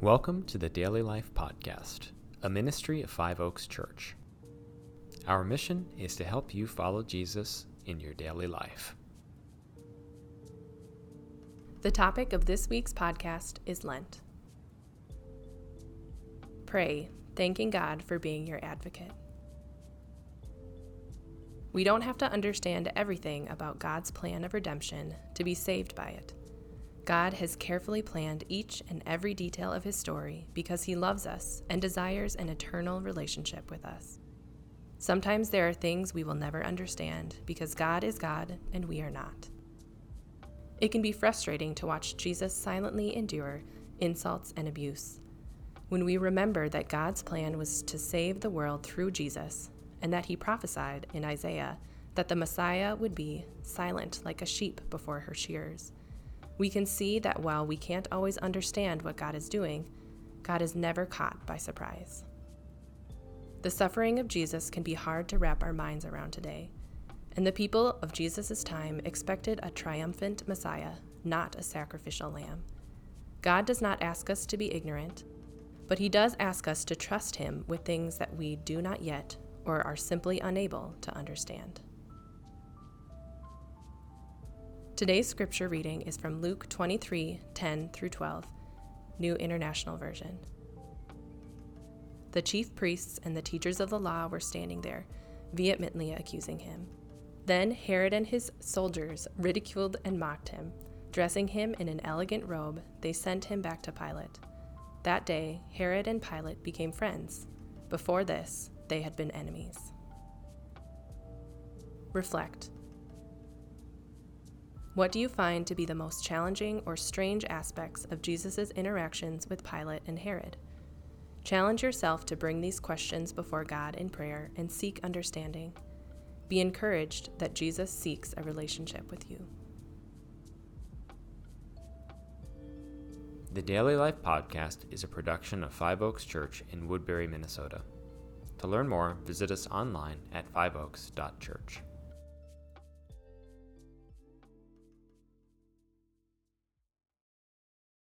Welcome to the Daily Life Podcast, a ministry of Five Oaks Church. Our mission is to help you follow Jesus in your daily life. The topic of this week's podcast is Lent. Pray, thanking God for being your advocate. We don't have to understand everything about God's plan of redemption to be saved by it. God has carefully planned each and every detail of his story because he loves us and desires an eternal relationship with us. Sometimes there are things we will never understand because God is God and we are not. It can be frustrating to watch Jesus silently endure insults and abuse. When we remember that God's plan was to save the world through Jesus and that he prophesied in Isaiah that the Messiah would be silent like a sheep before her shears we can see that while we can't always understand what God is doing, God is never caught by surprise. The suffering of Jesus can be hard to wrap our minds around today, and the people of Jesus' time expected a triumphant Messiah, not a sacrificial lamb. God does not ask us to be ignorant, but He does ask us to trust Him with things that we do not yet or are simply unable to understand. Today's scripture reading is from Luke 23 10 through 12, New International Version. The chief priests and the teachers of the law were standing there, vehemently accusing him. Then Herod and his soldiers ridiculed and mocked him. Dressing him in an elegant robe, they sent him back to Pilate. That day, Herod and Pilate became friends. Before this, they had been enemies. Reflect. What do you find to be the most challenging or strange aspects of Jesus' interactions with Pilate and Herod? Challenge yourself to bring these questions before God in prayer and seek understanding. Be encouraged that Jesus seeks a relationship with you. The Daily Life Podcast is a production of Five Oaks Church in Woodbury, Minnesota. To learn more, visit us online at fiveoaks.church.